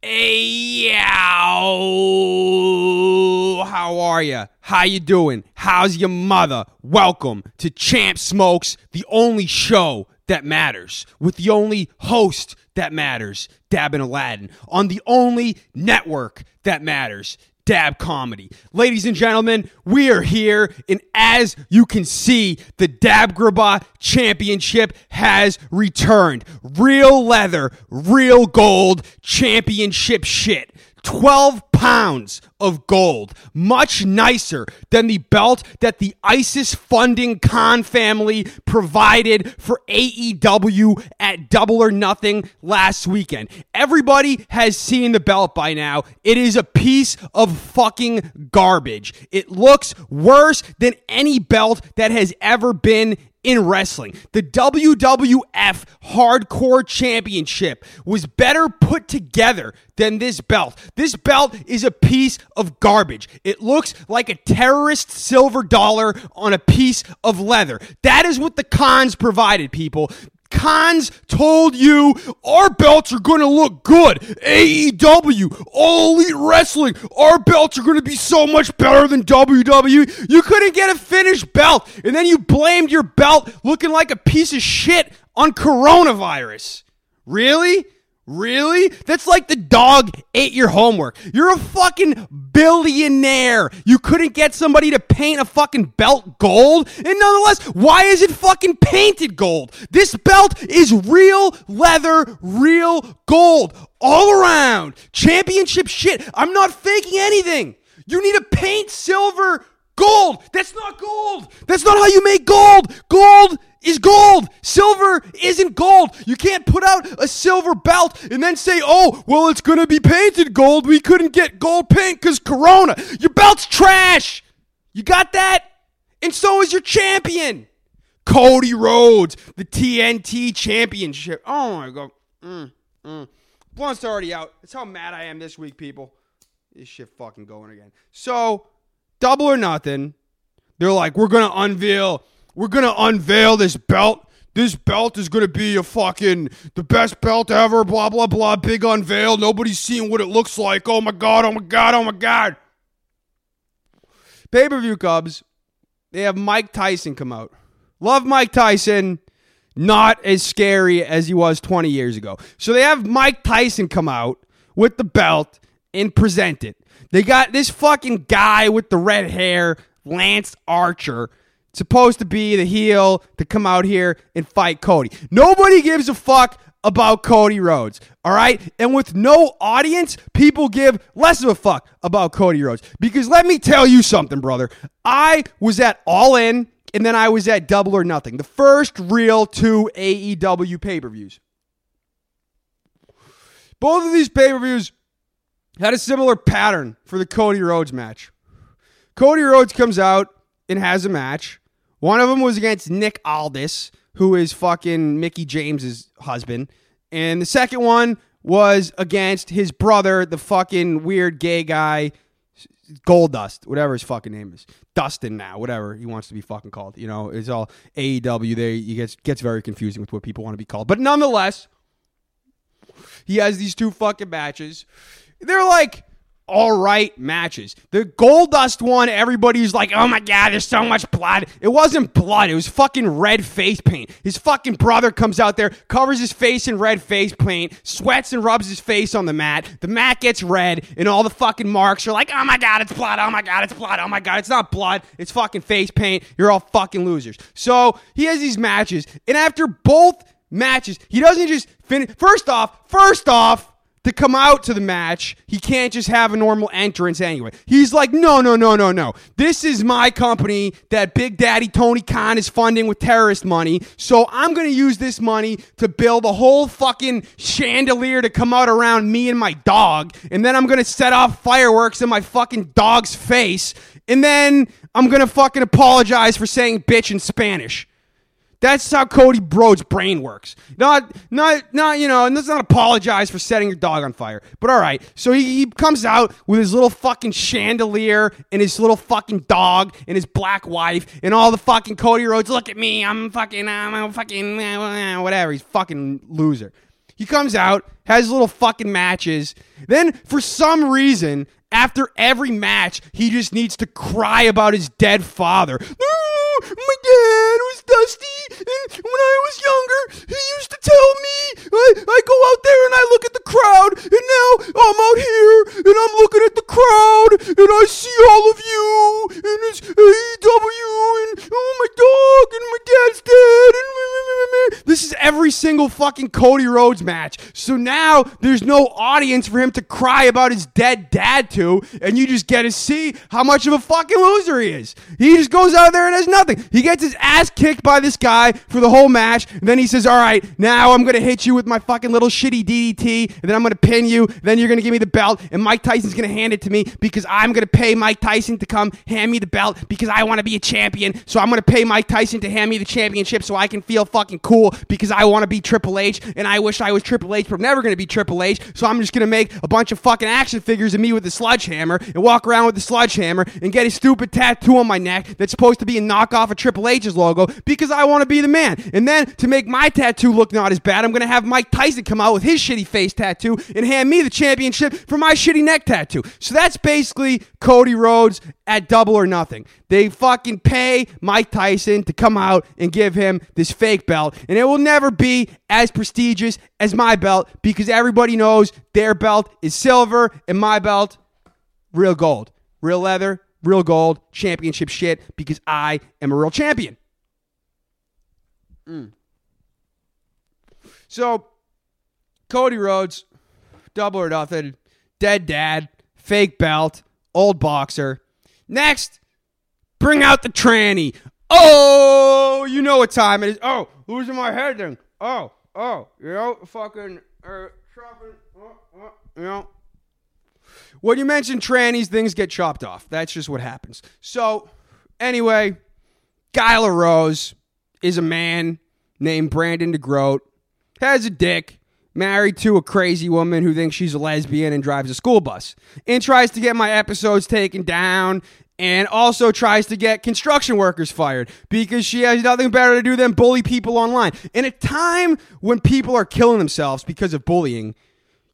Hey, yow. How are you? How you doing? How's your mother? Welcome to Champ Smokes, the only show that matters, with the only host that matters, Dab and Aladdin, on the only network that matters, Dab Comedy. Ladies and gentlemen, we are here, and as you can see, the Dab Graba Championship has returned. Real leather, real gold, championship shit. 12 pounds of gold, much nicer than the belt that the ISIS funding Khan family provided for AEW at Double or Nothing last weekend. Everybody has seen the belt by now. It is a piece of fucking garbage. It looks worse than any belt that has ever been in wrestling. The WWF Hardcore Championship was better put together than this belt. This belt is a piece of garbage. It looks like a terrorist silver dollar on a piece of leather. That is what the Khans provided, people. Khans told you our belts are going to look good. AEW, All Elite Wrestling, our belts are going to be so much better than WWE. You couldn't get a finished belt, and then you blamed your belt looking like a piece of shit on coronavirus. Really? Really? That's like the dog ate your homework. You're a fucking billionaire. You couldn't get somebody to paint a fucking belt gold? And nonetheless, why is it fucking painted gold? This belt is real leather, real gold. All around. Championship shit. I'm not faking anything. You need to paint silver gold. That's not gold. That's not how you make gold. Gold is gold. Silver isn't gold. You can't put out a silver belt and then say, oh, well, it's going to be painted gold. We couldn't get gold paint because Corona. Your belt's trash. You got that? And so is your champion. Cody Rhodes, the TNT championship. Oh my God. Mm, mm. Blunt's already out. That's how mad I am this week, people. This shit fucking going again. So, double or nothing. They're like, we're going to unveil we're gonna unveil this belt. This belt is gonna be a fucking the best belt ever. Blah blah blah. Big unveil. Nobody's seen what it looks like. Oh my god. Oh my god. Oh my god. Pay per view Cubs. They have Mike Tyson come out. Love Mike Tyson. Not as scary as he was 20 years ago. So they have Mike Tyson come out with the belt and present it. They got this fucking guy with the red hair, Lance Archer supposed to be the heel to come out here and fight Cody. Nobody gives a fuck about Cody Rhodes, all right? And with no audience, people give less of a fuck about Cody Rhodes. Because let me tell you something, brother. I was at All In and then I was at Double or Nothing, the first real two AEW pay per views. Both of these pay per views had a similar pattern for the Cody Rhodes match. Cody Rhodes comes out and has a match. One of them was against Nick Aldis, who is fucking Mickie James's husband. And the second one was against his brother, the fucking weird gay guy, Goldust, whatever his fucking name is. Dustin now, whatever he wants to be fucking called. You know, it's all AEW. There, he gets gets very confusing with what people want to be called. But nonetheless, he has these two fucking matches. They're like all right matches. The Goldust one, everybody's like, oh my god, there's so much blood. It wasn't blood, it was fucking red face paint. His fucking brother comes out there, covers his face in red face paint, sweats and rubs his face on the mat. The mat gets red, and all the fucking marks are like, oh my god, it's blood, oh my god, it's blood, oh my god, it's not blood, it's fucking face paint. You're all fucking losers. So he has these matches, and after both matches, he doesn't just finish. First off, first off, to come out to the match. He can't just have a normal entrance anyway. He's like, no, no, no, no, no. This is my company that Big Daddy Tony Khan is funding with terrorist money. So I'm going to use this money to build a whole fucking chandelier to come out around me and my dog. And then I'm going to set off fireworks in my fucking dog's face. And then I'm going to fucking apologize for saying bitch in Spanish. That's how Cody Rhodes' brain works. Not, not, not, you know, and let's not apologize for setting your dog on fire. But all right, so he, he comes out with his little fucking chandelier and his little fucking dog and his black wife and all the fucking Cody Rhodes. Look at me, I'm fucking, I'm fucking, whatever. He's fucking loser. He comes out, has little fucking matches. Then, for some reason, after every match, he just needs to cry about his dead father. My dad dusty, and when I was younger, he used to tell me, I, I go out there and I look at the crowd, and now I'm out here, and I'm looking at the crowd, and I see all of you, and it's AEW, and oh, my dog, and my dad's dead, and this is every single fucking Cody Rhodes match. So now there's no audience for him to cry about his dead dad to, and you just get to see how much of a fucking loser he is. He just goes out there and has nothing. He gets his ass kicked by this guy for the whole match, then he says, All right, now I'm gonna hit you with my fucking little shitty DDT, and then I'm gonna pin you, then you're gonna give me the belt, and Mike Tyson's gonna hand it to me because I'm gonna pay Mike Tyson to come hand me the belt because I wanna be a champion. So I'm gonna pay Mike Tyson to hand me the championship so I can feel fucking cool because I wanna be Triple H, and I wish I was Triple H, but I'm never gonna be Triple H. So I'm just gonna make a bunch of fucking action figures of me with a sledgehammer and walk around with the sledgehammer and get a stupid tattoo on my neck that's supposed to be a knockoff of Triple H's logo because I wanna be the man. And then to make my tattoo look not as bad, I'm gonna have Mike Tyson come out with his shitty face tattoo and hand me the championship for my shitty neck tattoo. So that's basically Cody Rhodes at double or nothing. They fucking pay Mike Tyson to come out and give him this fake belt, and it will never be as prestigious as my belt because everybody knows their belt is silver and my belt, real gold. Real leather, real gold, championship shit because I am a real champion. Mm. So, Cody Rhodes, double or nothing, dead dad, fake belt, old boxer. Next, bring out the tranny. Oh, you know what time it is. Oh, losing my head then. Oh, oh, you know, fucking, uh, chopping, uh, uh, you know. When you mention trannies, things get chopped off. That's just what happens. So, anyway, Guy Rose is a man named Brandon DeGroat, has a dick, married to a crazy woman who thinks she's a lesbian and drives a school bus, and tries to get my episodes taken down and also tries to get construction workers fired because she has nothing better to do than bully people online. In a time when people are killing themselves because of bullying,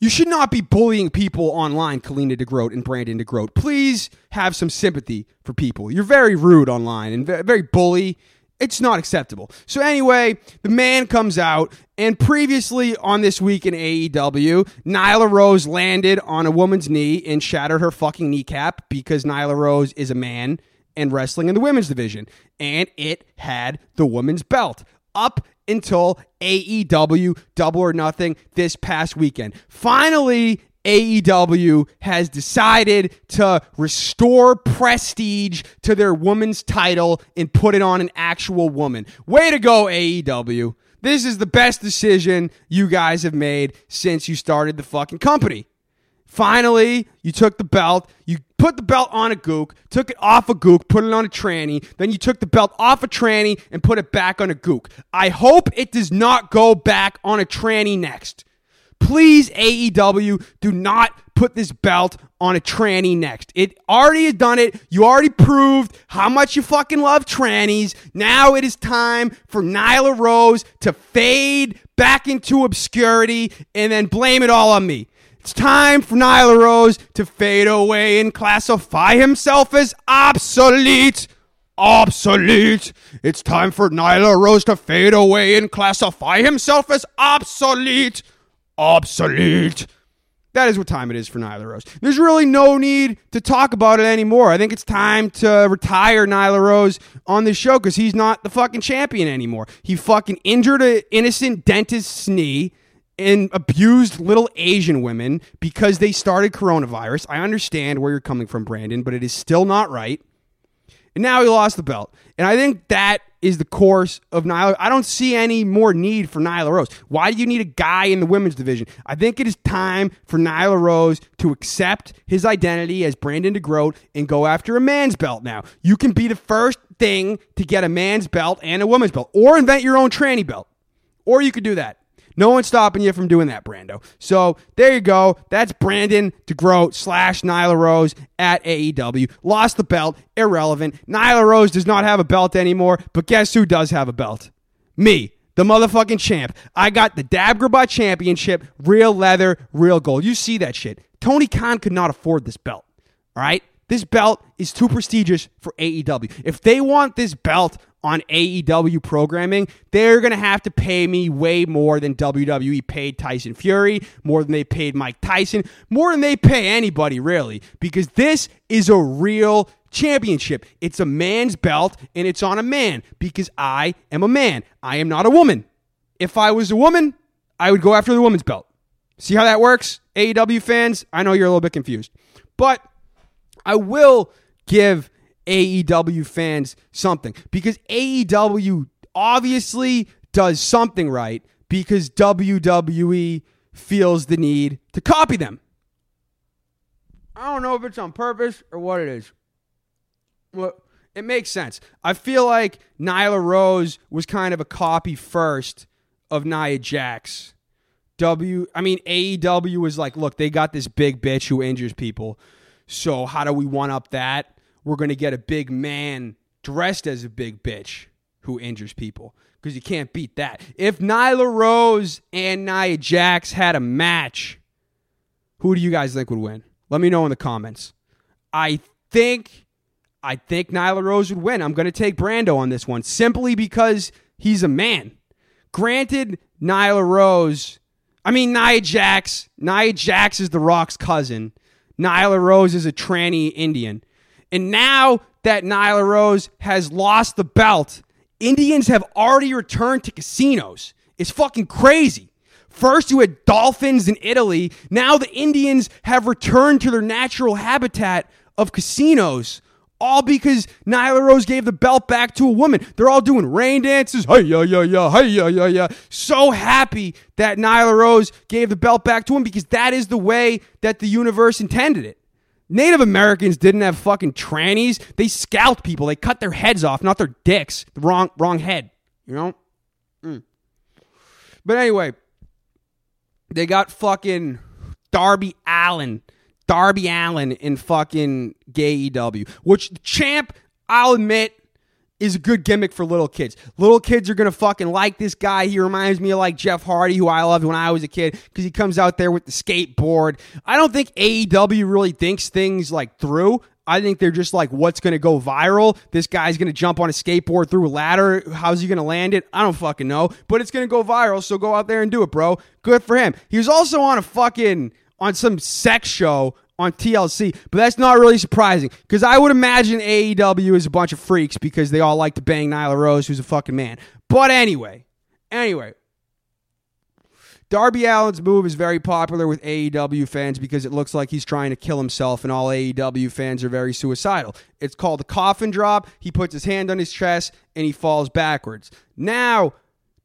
you should not be bullying people online, Kalina DeGroat and Brandon DeGroat. Please have some sympathy for people. You're very rude online and very bully it's not acceptable. So anyway, the man comes out, and previously on this week in AEW, Nyla Rose landed on a woman's knee and shattered her fucking kneecap because Nyla Rose is a man and wrestling in the women's division, and it had the women's belt up until AEW Double or Nothing this past weekend. Finally, AEW has decided to restore prestige to their women's title and put it on an actual woman. Way to go, AEW. This is the best decision you guys have made since you started the fucking company. Finally, you took the belt, you put the belt on a gook, took it off a gook, put it on a tranny, then you took the belt off a tranny and put it back on a gook. I hope it does not go back on a tranny next. Please, AEW, do not put this belt on a tranny next. It already has done it. You already proved how much you fucking love trannies. Now it is time for Nyla Rose to fade back into obscurity and then blame it all on me. It's time for Nyla Rose to fade away and classify himself as obsolete. Obsolete. It's time for Nyla Rose to fade away and classify himself as obsolete obsolete. That is what time it is for Nyla Rose. There's really no need to talk about it anymore. I think it's time to retire Nyla Rose on this show because he's not the fucking champion anymore. He fucking injured an innocent dentist's knee and abused little Asian women because they started coronavirus. I understand where you're coming from, Brandon, but it is still not right. And now he lost the belt. And I think that is the course of Nyla. I don't see any more need for Nyla Rose. Why do you need a guy in the women's division? I think it is time for Nyla Rose to accept his identity as Brandon DeGroat and go after a man's belt now. You can be the first thing to get a man's belt and a woman's belt, or invent your own tranny belt. Or you could do that. No one's stopping you from doing that, Brando. So there you go. That's Brandon DeGroat slash Nyla Rose at AEW. Lost the belt. Irrelevant. Nyla Rose does not have a belt anymore, but guess who does have a belt? Me, the motherfucking champ. I got the Dabgrabot Championship, real leather, real gold. You see that shit. Tony Khan could not afford this belt. All right? This belt is too prestigious for AEW. If they want this belt on AEW programming, they're going to have to pay me way more than WWE paid Tyson Fury, more than they paid Mike Tyson, more than they pay anybody, really, because this is a real championship. It's a man's belt and it's on a man because I am a man. I am not a woman. If I was a woman, I would go after the woman's belt. See how that works? AEW fans, I know you're a little bit confused. But I will give AEW fans something because AEW obviously does something right because WWE feels the need to copy them. I don't know if it's on purpose or what it is. Well, it makes sense. I feel like Nyla Rose was kind of a copy first of Nia Jax. W I mean AEW was like, look, they got this big bitch who injures people. So how do we one up that? We're going to get a big man dressed as a big bitch who injures people because you can't beat that. If Nyla Rose and Nia Jax had a match, who do you guys think would win? Let me know in the comments. I think I think Nyla Rose would win. I'm going to take Brando on this one simply because he's a man. Granted, Nyla Rose, I mean Nia Jax, Nia Jax is The Rock's cousin. Nyla Rose is a tranny Indian. And now that Nyla Rose has lost the belt, Indians have already returned to casinos. It's fucking crazy. First, you had dolphins in Italy. Now the Indians have returned to their natural habitat of casinos. All because Nyla Rose gave the belt back to a woman. They're all doing rain dances. Hey, yeah, yeah, yeah. Hey, yeah, yeah, yeah. So happy that Nyla Rose gave the belt back to him because that is the way that the universe intended it. Native Americans didn't have fucking trannies. They scalped people. They cut their heads off, not their dicks. The wrong, wrong head. You know. Mm. But anyway, they got fucking Darby Allin, Darby Allin in fucking gay EW, which champ, I'll admit, is a good gimmick for little kids. Little kids are gonna fucking like this guy. He reminds me of like Jeff Hardy, who I loved when I was a kid, because he comes out there with the skateboard. I don't think AEW really thinks things like through. I think they're just like, what's going to go viral? This guy's going to jump on a skateboard through a ladder. How's he going to land it? I don't fucking know. But it's going to go viral, so go out there and do it, bro. Good for him. He was also on a fucking, on some sex show on TLC, but that's not really surprising because I would imagine AEW is a bunch of freaks because they all like to bang Nyla Rose, who's a fucking man. But anyway, anyway, Darby Allin's move is very popular with AEW fans because it looks like he's trying to kill himself, and all AEW fans are very suicidal. It's called the coffin drop. He puts his hand on his chest and he falls backwards. Now,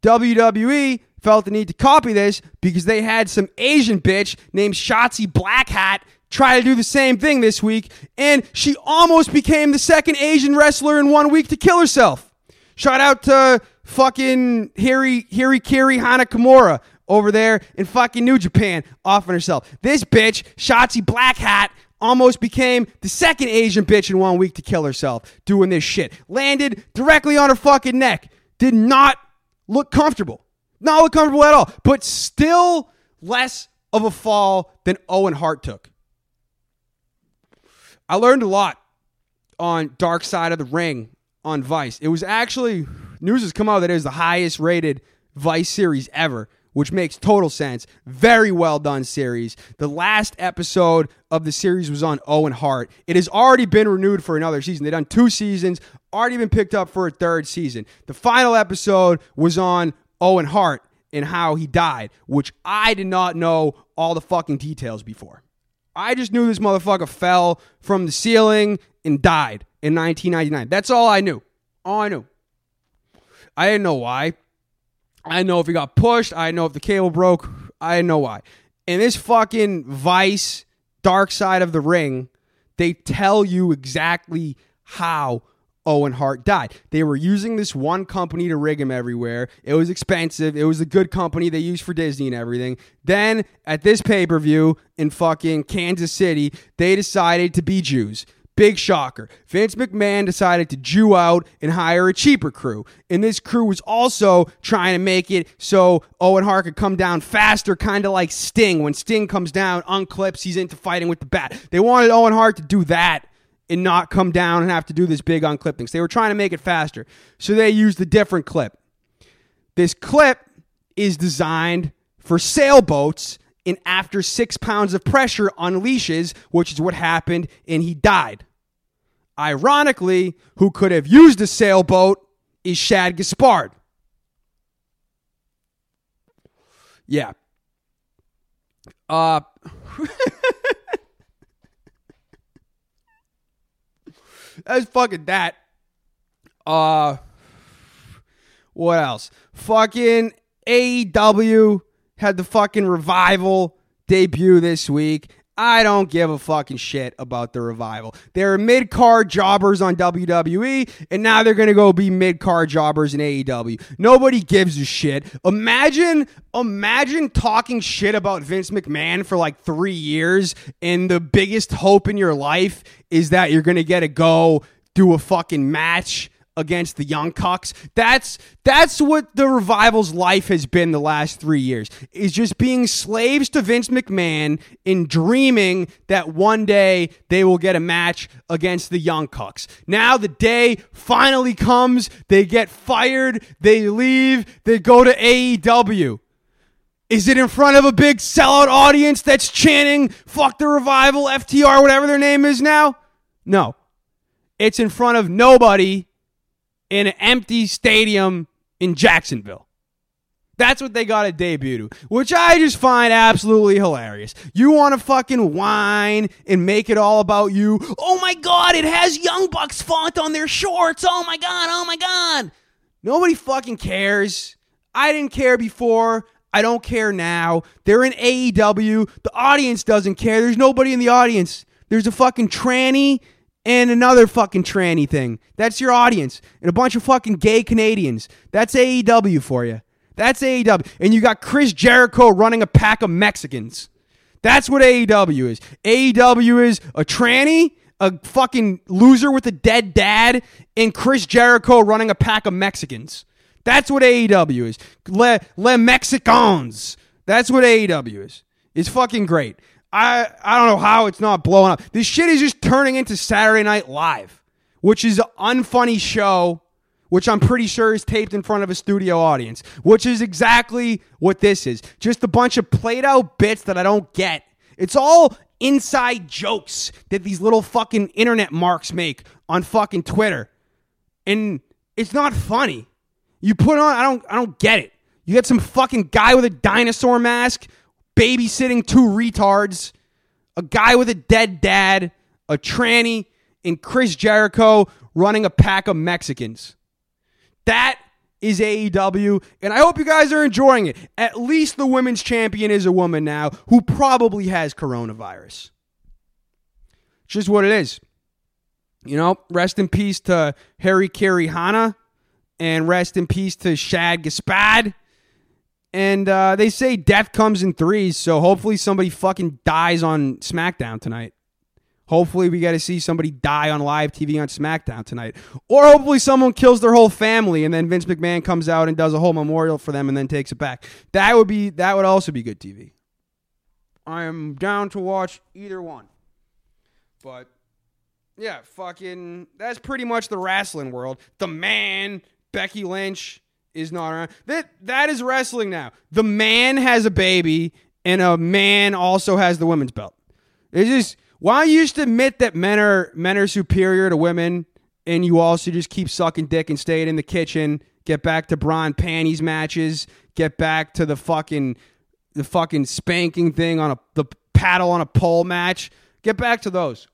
WWE felt the need to copy this because they had some Asian bitch named Shotzi Blackheart try to do the same thing this week, and she almost became the second Asian wrestler in one week to kill herself. Shout out to fucking Hiri Hiri Kiri Hana Kimura over there in fucking New Japan offing herself. This bitch, Shotzi Hat, almost became the second Asian bitch in one week to kill herself doing this shit. Landed directly on her fucking neck. Did not look comfortable. Not look comfortable at all. But still less of a fall than Owen Hart took. I learned a lot on Dark Side of the Ring on Vice. It was actually news has come out that it is the highest rated Vice series ever, which makes total sense. Very well done series. The last episode of the series was on Owen Hart. It has already been renewed for another season. They've done two seasons, already been picked up for a third season. The final episode was on Owen Hart and how he died, which I did not know all the fucking details before. I just knew this motherfucker fell from the ceiling and died in 1999. That's all I knew. All I knew. I didn't know why. I didn't know if he got pushed. I didn't know if the cable broke. I didn't know why. In this fucking Vice Dark Side of the Ring, they tell you exactly how Owen Hart died. They were using this one company to rig him everywhere. It was expensive. It was a good company they used for Disney and everything. Then at this pay per view in fucking Kansas City, they decided to be Jews. Big shocker. Vince McMahon decided to Jew out and hire a cheaper crew. And this crew was also trying to make it so Owen Hart could come down faster, kind of like Sting. When Sting comes down, unclips, he's into fighting with the bat. They wanted Owen Hart to do that and not come down and have to do this big unclip thing. So they were trying to make it faster. So they used a different clip. This clip is designed for sailboats and after six pounds of pressure unleashes, which is what happened, and he died. Ironically, who could have used a sailboat is Shad Gaspard. Yeah. Uh That's fucking that. Uh what else? Fucking AEW had the fucking revival debut this week. I don't give a fucking shit about the revival. They're mid card jobbers on WWE, and now they're gonna go be mid card jobbers in AEW. Nobody gives a shit. Imagine, imagine talking shit about Vince McMahon for like three years, and the biggest hope in your life is that you're gonna get to go do a fucking match against the Young Cucks. That's that's what the revival's life has been the last three years. Is just being slaves to Vince McMahon and dreaming that one day they will get a match against the Young Cucks. Now the day finally comes. They get fired. They leave. They go to AEW. Is it in front of a big sellout audience that's chanting "fuck the revival," FTR, whatever their name is now? No. It's in front of nobody in an empty stadium in Jacksonville. That's what they got at debut, to, which I just find absolutely hilarious. You want to fucking whine and make it all about you. Oh my God, it has Young Bucks font on their shorts. Oh my God, oh my God. Nobody fucking cares. I didn't care before. I don't care now. They're in AEW. The audience doesn't care. There's nobody in the audience. There's a fucking tranny and another fucking tranny thing. That's your audience. And a bunch of fucking gay Canadians. That's AEW for you. That's AEW. And you got Chris Jericho running a pack of Mexicans. That's what AEW is. AEW is a tranny, a fucking loser with a dead dad, and Chris Jericho running a pack of Mexicans. That's what AEW is. Le, Le Mexicans. That's what AEW is. It's fucking great. I I don't know how it's not blowing up. This shit is just turning into Saturday Night Live, which is an unfunny show, which I'm pretty sure is taped in front of a studio audience, which is exactly what this is. Just a bunch of played out bits that I don't get. It's all inside jokes that these little fucking internet marks make on fucking Twitter. And it's not funny. You put on I don't I don't get it. You get some fucking guy with a dinosaur mask babysitting two retards, a guy with a dead dad, a tranny, and Chris Jericho running a pack of Mexicans. That is AEW, and I hope you guys are enjoying it. At least the women's champion is a woman now who probably has coronavirus. Just what it is. You know, rest in peace to Harry Carey Hana, and rest in peace to Shad Gaspard. And uh, they say death comes in threes, so hopefully somebody fucking dies on SmackDown tonight. Hopefully we got to see somebody die on live TV on SmackDown tonight. Or hopefully someone kills their whole family and then Vince McMahon comes out and does a whole memorial for them and then takes it back. That would be that would also be good TV. I am down to watch either one. But yeah, fucking that's pretty much the wrestling world. The man, Becky Lynch, is not around. That that is wrestling now. The man has a baby, and a man also has the women's belt. It's just why you used to admit that men are men are superior to women, and you also just keep sucking dick and staying in the kitchen. Get back to bra and panties matches. Get back to the fucking the fucking spanking thing on a the paddle on a pole match. Get back to those.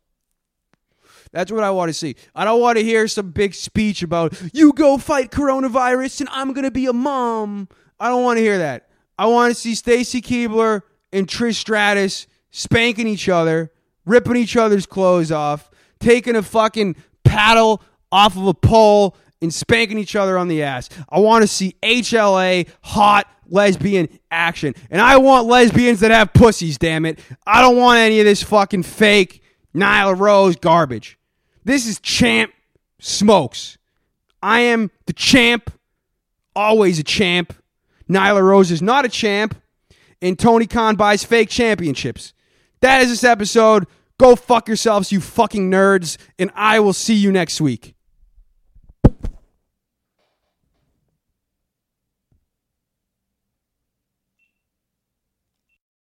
That's what I want to see. I don't want to hear some big speech about you go fight coronavirus and I'm gonna be a mom. I don't want to hear that. I want to see Stacy Keibler and Trish Stratus spanking each other, ripping each other's clothes off, taking a fucking paddle off of a pole and spanking each other on the ass. I want to see HLA hot lesbian action. And I want lesbians that have pussies, damn it. I don't want any of this fucking fake Nyla Rose garbage. This is Champ Smokes. I am the champ, always a champ. Nyla Rose is not a champ, and Tony Khan buys fake championships. That is this episode. Go fuck yourselves, you fucking nerds, and I will see you next week.